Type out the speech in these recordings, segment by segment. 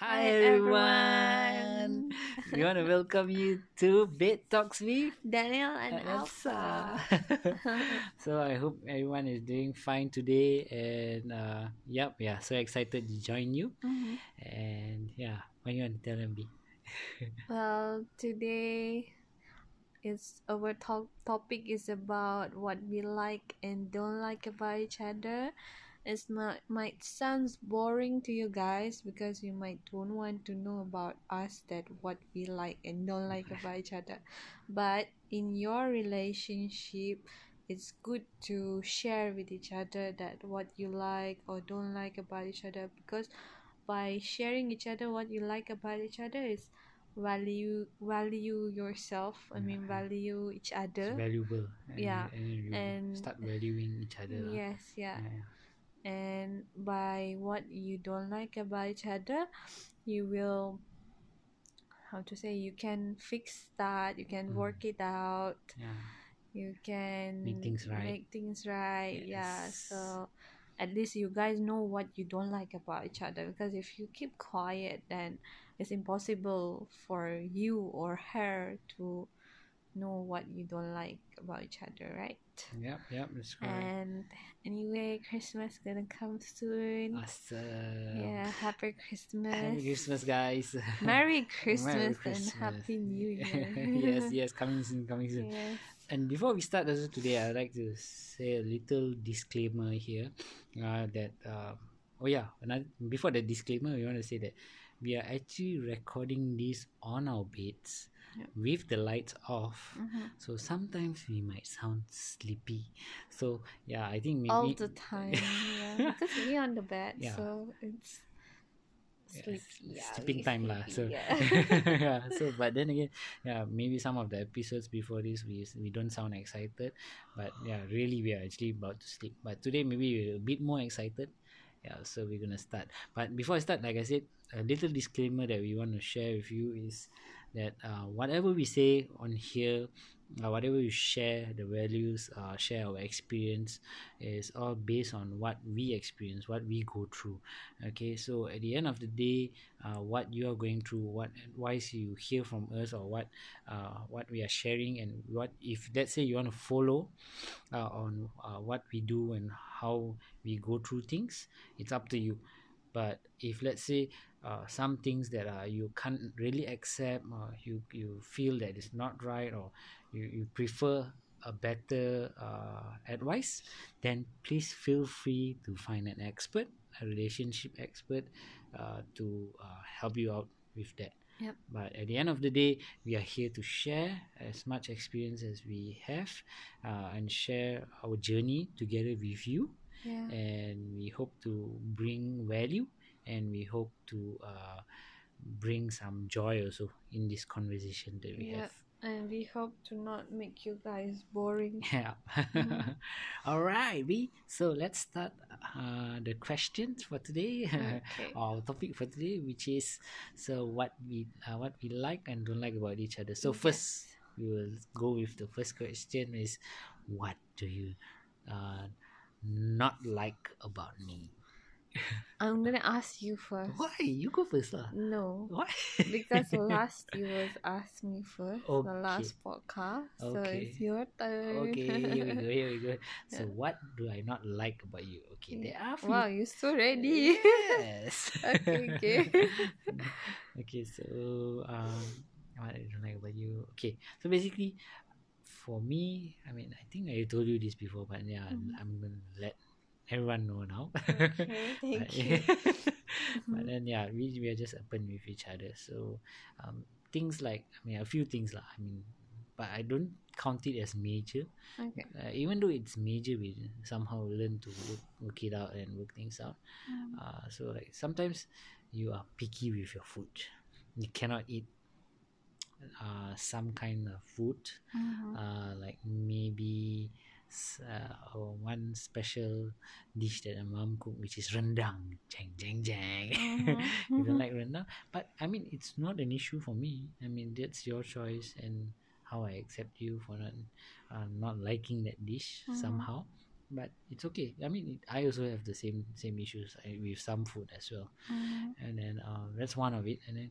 Hi everyone. we want to welcome you to Bed Talks with Daniel and Elsa. So I hope everyone is doing fine today and uh yep, yeah, so excited to join you. Mhm. And yeah, what you want to tell? Well, today is our talk topic is about what we like and don't like about each other. It might might sounds boring to you guys because you might don't want to know about us that what we like and don't like about each other. But in your relationship, it's good to share with each other that what you like or don't like about each other because by sharing each other what you like about each other is value value yourself i mean value each It's other valuable. And, Yeah, And, and- start valuing each other. yes yeah yeah. And by what you don't like about each other you will how to say you can fix that you can Mm. work it out yeah. you can Make things right. make things right yeah so at least you guys know what you don't like about each other because if you keep quiet then it's impossible for you or her to know what you don't like about each other right Yep, yep, that's correct. and anyway christmas gonna come soon Awesome. yeah happy christmas Happy Christmas, guys. merry christmas, Merry and happy new year yes, yes, coming soon, coming soon. yes And before we start also today, I'd like to say a little disclaimer here. Uh, that uh, oh yeah, another, before the disclaimer, we want to say that we are actually recording this on our beds Yep. with the lights off. Mhm. So sometimes we might sound sleepy. So yeah, I think maybe all the time yeah because we're on the bed Yeah. so it's sleepy yeah, sleeping we time lah. So yeah. yeah. So but then again, yeah, maybe some of the episodes before this we we don't sound excited, but yeah, really we are actually about to sleep. But today maybe we're a bit more excited. Yeah, so we're gonna start. But before I start, like I said, a little disclaimer that we want to share with you is that uh, whatever we say on here, uh, whatever we share, the values, uh, share our experience, is all based on what we experience, what we go through. Okay, so at the end of the day, uh, what you are going through, what advice you hear from us, or what uh, what we are sharing, and what if let's say you want to follow uh, on uh, what we do and how we go through things, it's up to you. But if let's say uh, some things that uh, you can't really accept, or you you feel that it's not right, or you, you prefer a better uh, advice, then please feel free to find an expert, a relationship expert, uh, to uh, help you out with that. Yep. But at the end of the day, we are here to share as much experience as we have uh, and share our journey together with you. Yeah And we hope to bring value and we hope to uh, bring some joy also in this conversation that we Yep. have. and we hope to not make you guys boring Yeah. Mhm. All right, B. So let's start uh, the questions for today. Okay. Our topic for today, which is so what we uh, what we like and don't like about each other. So Yes. first, we will go with the first question: is what do you uh, not like about me? i'm gonna ask you first Why you go first, lah? no Why? because last you was asked me first the Okay. last podcast so Okay. it's your turn Okay, here we go. Here we go. So, Yeah. what do I not like about you? Okay, there are few wow you're so ready Yes. Okay, okay. okay, so um, what I don't like about you? Okay, so basically, for me, I mean, I think I told you this before, but yeah, Mhm. I'm gonna let everyone know now. okay thank But- you but then yeah, we we are just open with each other. So um, things like I mean, a few things lah. I mean, but I don't count it as major. okay Uh, even though it's major, we somehow learn to work, work it out and work things out. Mm. Uh, so like sometimes you are picky with your food. You cannot eat uh, some kind of food, Mhm. uh, like maybe uh, or one special dish that my mom cook, which is rendang. Jang jang jang. Mhm. you don't like rendang, but I mean it's not an issue for me. I mean that's your choice and how I accept you for not uh, not liking that dish Mhm. somehow. but it's okay i mean it, i also have the same same issues uh, with some food as well Mhm. and then uh, that's one of it and then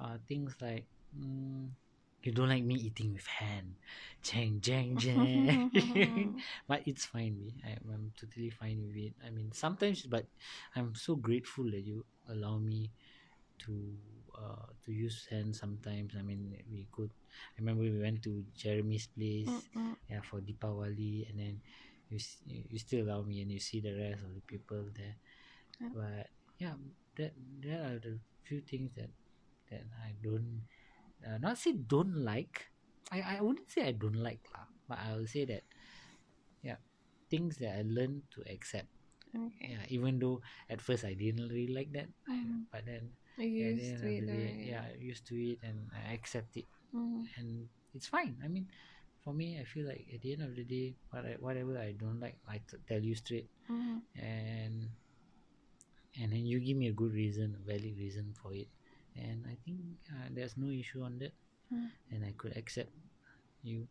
uh, things like mm, you don't like me eating with hand. Jang jang jang. But it's fine me. I, i'm totally fine with it. I mean sometimes but i'm so grateful that you allow me to uh, to use hand sometimes. I mean we could i remember we went to jeremy's place Mm-mm. yeah for Deepavali and then you you still allow me and you see the rest of the people there. Yeah. but yeah that there are the few things that that I don't uh, not say don't like I I wouldn't say I don't like lah but I will say that yeah things that I learned to accept Okay. yeah even though at first I didn't really like that I- Mhm. but then You used to it day, yeah I used to it and I accept it Mhm. and it's fine. I mean, for me, I feel like at the end of the day, what I, whatever I don't like, I t- tell you straight, Mhm. and and then you give me a good reason, a valid reason for it, and I think there's no issue on that, Mm. and I could accept you.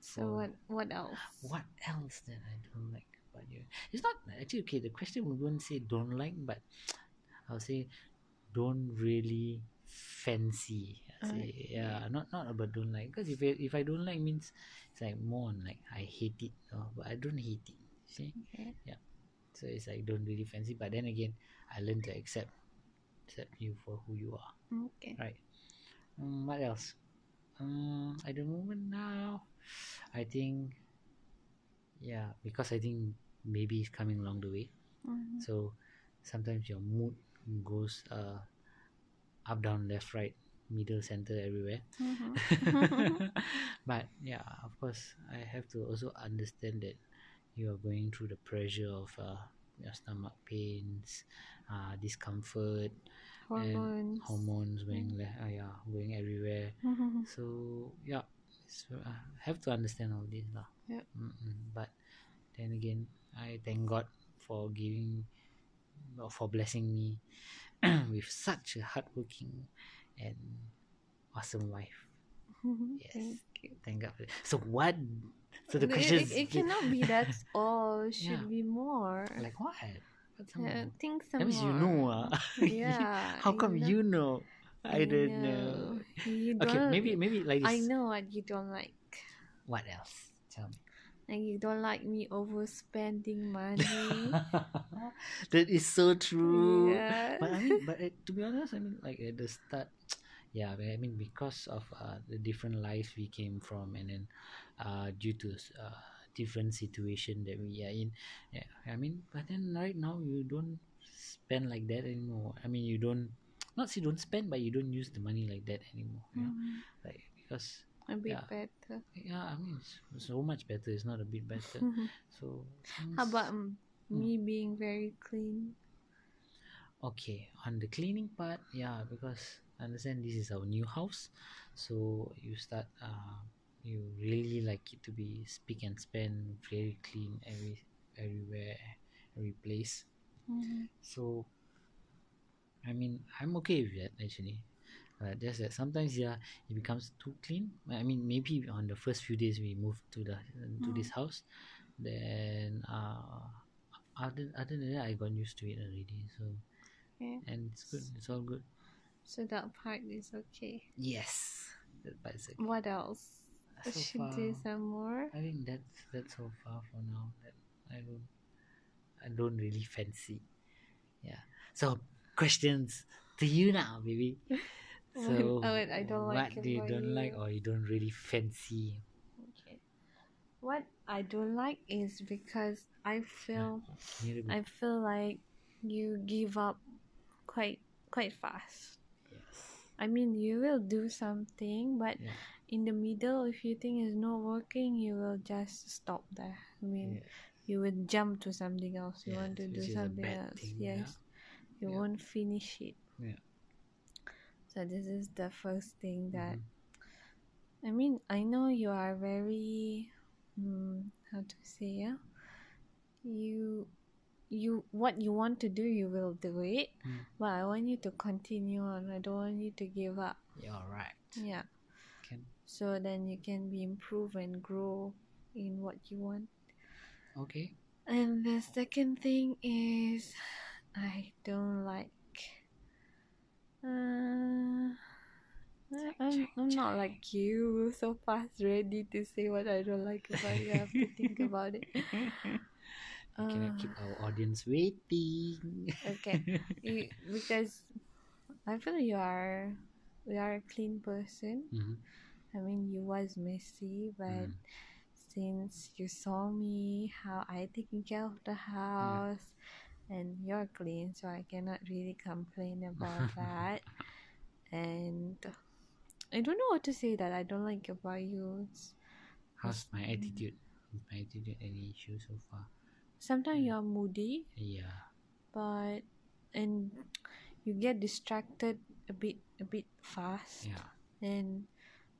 So what? What else? What else that I don't like about you? It's not actually okay. The question we wouldn't say don't like, but I'll say don't really fancy. I'll say, yeah, not not about don't like. Because if I, if I don't like means it's like more on like I hate it, uh, but I don't hate it. See, Okay. so it's like don't really fancy. But then again, I learn to accept accept you for who you are. Okay. Right. Um, what else? Um, at the moment now, I think, yeah, because I think maybe it's coming along the way. Mhm. So sometimes your mood goes uh, up, down, left, right, middle, center, everywhere. Mhm. but yeah, of course, I have to also understand that you are going through the pressure of uh, your stomach pains, uh, discomfort, Hormones. hormones going le- uh, yeah, going everywhere. Mhm. So yeah, so I have to understand all this lah. Mm-mm. But then again, I thank God for giving, or for blessing me with such a hardworking and awesome wife. Yes. Thank you. Thank God. So what? So the It- question it, it, cannot be that's all. Should Yeah. be more. like what? Yeah, think some That means you know, ah. Yeah. How come know- you know? I you don't know. You Okay, don't- maybe maybe like this. I know what you don't like. What else? Tell me. Like you don't like me overspending money. that is so true. yeah. But I mean, but uh, to be honest, I mean, like at the start, yeah, but I mean, because of uh, the different lives we came from, and then uh, due to uh, different situation that we are in, yeah, I mean, but then right now you don't spend like that anymore. I mean, you don't, not say don't spend, but you don't use the money like that anymore. You know? Mhm. Like because A bit Yeah. better. yeah, I mean, it's so much better. It's not a bit better. So How about um, Mm. me being very clean? Okay, on the cleaning part, yeah, because I understand this is our new house, so you start. Uh, you really like it to be speak and span, very clean every everywhere, every place. Mhm. So, I mean, I'm okay with that actually. But just that sometimes, yeah, it becomes too clean. I mean, maybe on the first few days we moved to the to this house, then uh, other other than that, I got used to it already. So Yeah. and it's good. It's all good. So that part is okay. Yes, that part is okay. What else? So Should far, do some more. I think that's that's so far for now. That I don't I don't really fancy. Yeah. So questions to you now, baby. Oh, so Oh, wait, I don't what like it do you don't like or you don't really fancy? Okay. What I don't like is because I feel repeat? I feel like you give up quite quite fast. yes. I mean, you will do something, but Yeah. In the middle, if you think it's not working, you will just stop there. I mean, Yeah. you will jump to something else. You want to do which is a something else. thing, yes, you Yeah. won't finish it. Yeah. So this is the first thing that Mhm. I mean. I know you are very, mm, how to say, yeah. You, you what you want to do, you will do it. Mm. But I want you to continue on. I don't want you to give up. You're right. Yeah. Can So then you can be improve and grow in what you want. okay. And the second thing is, I don't like. Uh, I- I'm, I'm not like you, so fast ready to say what I don't like about you. I have to think about it. We cannot Uh, keep our audience waiting. Okay. you, because I feel you are you are a clean person. Mhm. I mean, you was messy, but Mm. since you saw me how I taking care of the house, and you're clean, so I cannot really complain about that. And I don't know what to say that I don't like about you. It's, How's my attitude? Is my attitude any issue so far? sometimes you're moody, Yeah. but and you get distracted a bit a bit fast. Yeah. and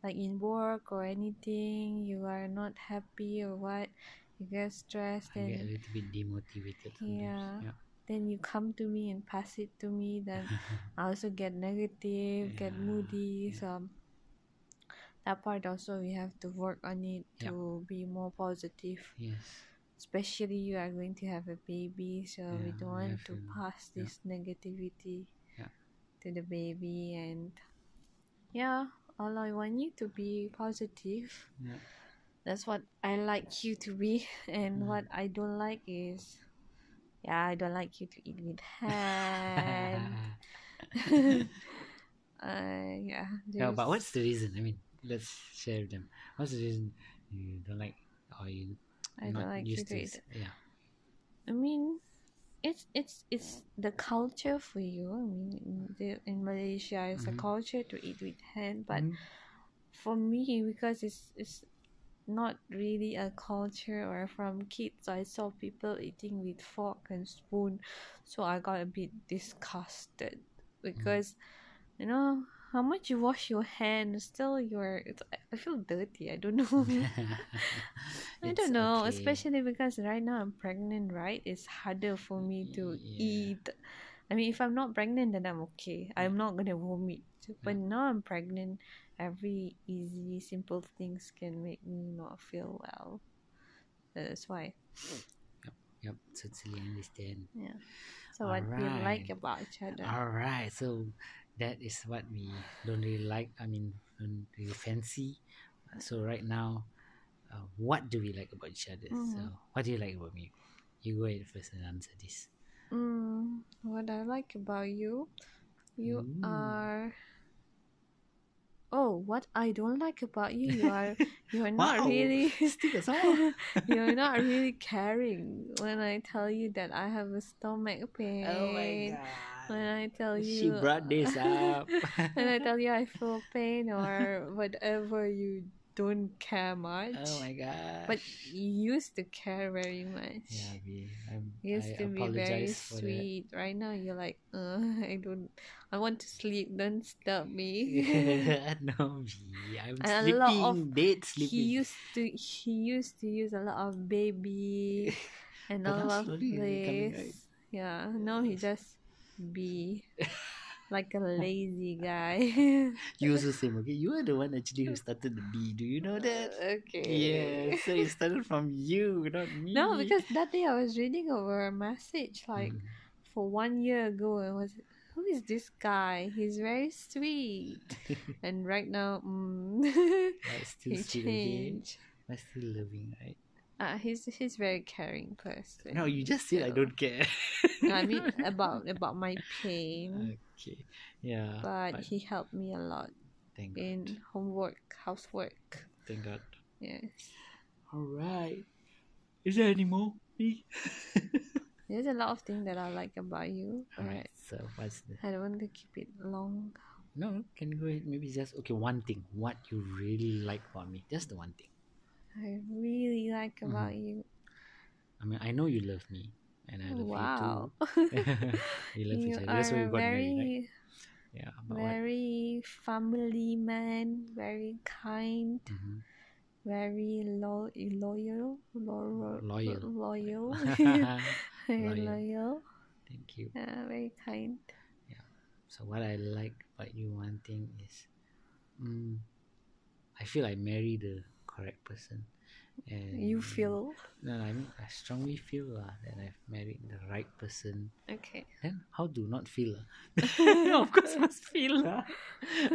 like in work or anything you are not happy or what you get stressed and get a little bit demotivated. Yeah. Yeah. then you come to me and pass it to me then i also get negative get moody yeah. so that part also we have to work on it Yeah. to be more positive Yes. especially you are going to have a baby so we don't want to pass yeah. this negativity Yeah. to the baby and yeah all i want you to be positive Yeah. that's what i like you to be and what i don't like is yeah i don't like you to eat with hand uh yeah yeah, but what's the reason? I mean, let's share them. What's the reason you don't like or you i don't not like you used to to? eat Yeah. I mean, it's it's it's the culture for you. I mean, in, the, in Malaysia, it's Mhm. a culture to eat with hand, but Mhm. for me, because it's it's not really a culture or from kids, I saw people eating with fork and spoon, so I got a bit disgusted because you know how much you wash your hands, still you're. It's, I feel dirty. I don't know. I don't know, okay. especially because right now I'm pregnant, right? It's harder for me to Yeah. eat. I mean, if I'm not pregnant, then I'm okay. I'm not gonna vomit. But mm. now I'm pregnant, every easy, simple things can make me not feel well. That's why. Yep, totally understand. Yeah. So what we like about each other? All right, so that is what we don't really like. I mean, don't really fancy. So right now, uh, what do we like about each other? So Mhm. what do you like about me? You go ahead first and answer this. Mm, what I like about you, you Mm. are. Oh, what I don't like about you, you are you are not Wow. really Still got some more. you're not really caring when I tell you that I have a stomach pain. oh my god. When I tell you She brought this up. when I tell you I feel pain or whatever, you don't care much. oh my god. But you used to care very much. yeah, we, I'm, used I to be very for that. sweet. Right now, you're like, uh, I don't, I want to sleep. Don't stop me. no, B, I'm And a sleeping, lot of- dead he used to, he used to use a lot of baby and a lot of place. Yeah, now he just be like a lazy guy. You also same, okay? You are the one actually who started the B. Do you know that? okay. Yeah, so it started from you, not me. No, because that day I was reading over a message like Mm. for one year ago and was who is this guy? He's very sweet. and right now, mm, he again. changed. But still loving, right? Uh, he's he's very caring person. No, you just said I don't care. No, I mean about about my pain, okay, yeah. but he helped me a lot thank in God. homework, housework. Thank God. Yes, All right. Is there any more? Me? there's a lot of things that I like about you. All right. So what's the? I don't want to keep it long. No, can you go ahead. Maybe just okay. One thing. What you really like about me? Just the one thing. I really like Mm-hmm. about you. I mean, I know you love me, and I love wow. you too. you love you each other. That's why we got very, married, right? Yeah. But what? very family man, very kind, Mhm. very lo- loyal, loyal, Loyal. loyal, very Loyal. Thank you. Yeah, very kind. Yeah. So what I like about you one thing is, mm, I feel I marry the correct person, and You feel no, I mean I strongly feel uh, that I've married the right person. okay. Then how do not feel? ah? of course must feel lah.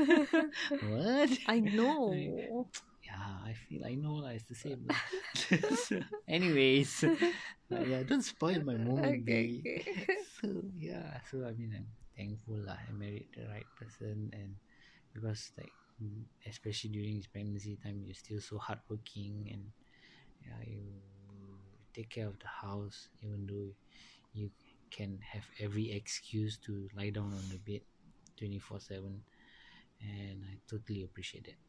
what? I know. Yeah, I feel I know lah. It's the same. Anyways, uh, yeah, don't spoil my moment. Okay, okay. so yeah, so I mean I'm thankful lah. I married the right person, and because like especially during this pregnancy time, you're still so hardworking, and yeah, you take care of the house, even though you can have every excuse to lie down on the bed, twenty four seven, and I totally appreciate that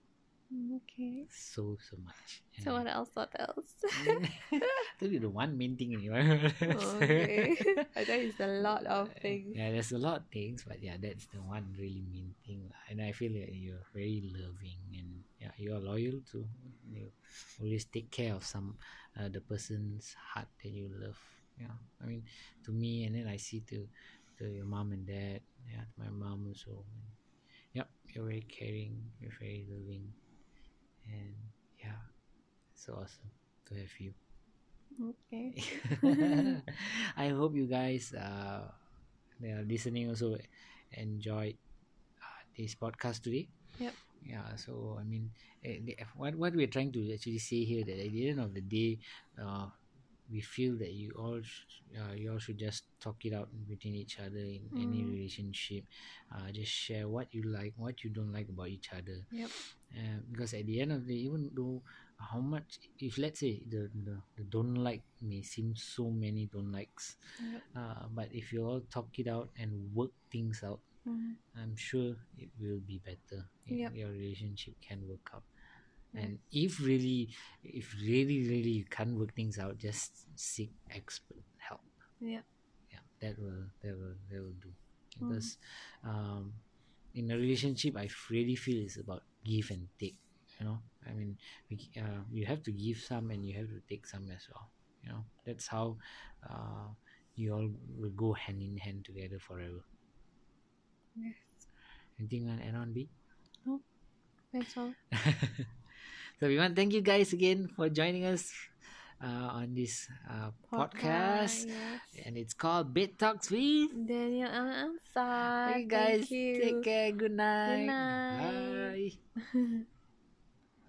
Okay. so so much. And So what else? What else? Told you the one main thing anyway. okay. I thought it's a lot of things. Yeah, there's a lot of things, but yeah, that's the one really main thing. And I feel that you're very loving and yeah, you're loyal to. You always take care of some uh, the person's heart that you love. Yeah, I mean, to me, and then I see to to your mom and dad. Yeah, my mom also. Yep, you're very caring. You're very loving, and yeah, so awesome to have you. Okay. I hope you guys uh they are listening also enjoyed uh, this podcast today. Yep. Yeah. So I mean, eh, what what we're trying to actually say here that at the end of the day, uh, we feel that you all sh- uh, you all should just talk it out between each other in any Mm. relationship. Uh, just share what you like, what you don't like about each other. Yep. Uh, because at the end of the day, even though how much if let's say the, the, the don't like may seem so many don't likes Yep. uh, but if you all talk it out and work things out Mhm. i'm sure it will be better Yep. your relationship can work out and if really if really really you can't work things out just seek expert help Yep. yeah that will that will that will do Mm. because um in a relationship i really feel it's about give and take you know i mean we, uh, you have to give some and you have to take some as well you know that's how uh, you all will go hand in hand together forever Yes. anything on add on b That's all. so we want to thank you guys again for joining us uh, on this uh, podcast Yes. and it's called bed talks with Daniel and Ansar. Hey guys, Thank you. take care. Good night. night. Bye.